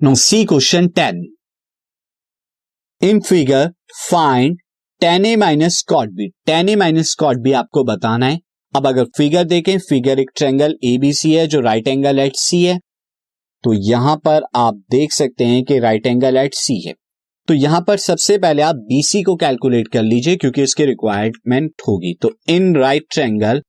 No see question ten in figure find tan A minus cot B tan A minus cot B आपको बताना है। अब अगर figure देखें फिगर एक ट्रेंगल ए बी सी है, जो राइट एंगल एट सी है। तो यहाँ पर आप देख सकते हैं कि राइट एंगल एट सी है। तो यहाँ पर सबसे पहले आप बीसी को कैलकुलेट कर लीजिए, क्योंकि उसकी रिक्वायरमेंट होगी। तो in right triangle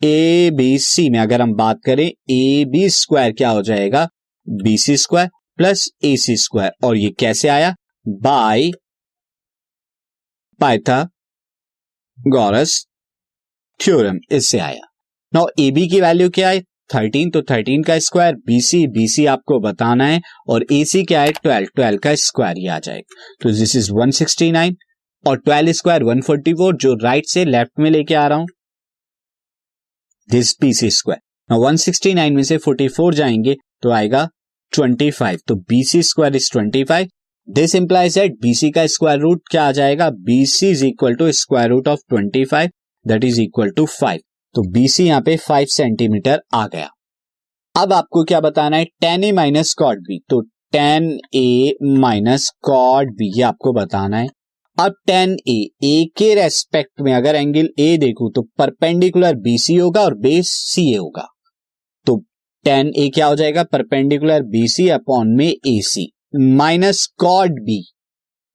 A B C में अगर हम बात करें ए बी स्क्वायर क्या हो जाएगा? B C square plus A C square और ये कैसे आया? बाय पाइथा गौरस थ्योरम इससे आया। नाउ ए बी की वैल्यू क्या है? थर्टीन तो थर्टीन का स्क्वायर बीसी बीसी आपको बताना है, और ए सी क्या है? ट्वेल्व ट्वेल्व का स्क्वायर ही आ जाएगा। तो this is one sixty nine और twelve square one forty four जो राइट से लेफ़्ट में लेके आ रहा हूँ this B C square one sixty nine में से फोर्टी फोर जाएँगे तो आएगा ट्वेंटी फाइव तो B C square is twenty five this implies that BC का स्क्वायर रूट क्या आ जाएगा? BC is equal to square root of twenty five that is equal to five तो बीसी यहाँ पे फाइव सेंटीमीटर आ गया। अब आपको क्या बताना है? Tan A minus cot B तो tan A minus cot B ये आपको बताना है। अब टेन ए ए के रेस्पेक्ट में अगर एंगल ए देखू तो परपेंडिकुलर बीसी होगा और बेस सी ए होगा। टेन ए क्या हो जाएगा? परपेंडिकुलर बीसी अपॉन में A C minus cot B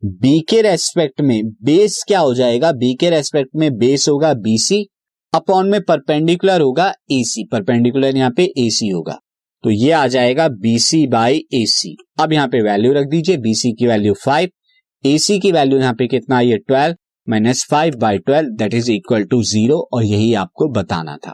B के रेस्पेक्ट में बेस क्या हो जाएगा? बी के रेस्पेक्ट में बेस होगा बीसी अपॉन में परपेंडिकुलर होगा एसी परपेंडिकुलर यहाँ पे एसी होगा. तो ये आ जाएगा बीसी बाई एसी अब यहाँ पे वैल्यू रख दीजिए. बीसी की वैल्यू फाइव एसी की वैल्यू यहाँ पे कितना आई है? Twelve minus five by twelve that is equal to zero और यही आपको बताना था।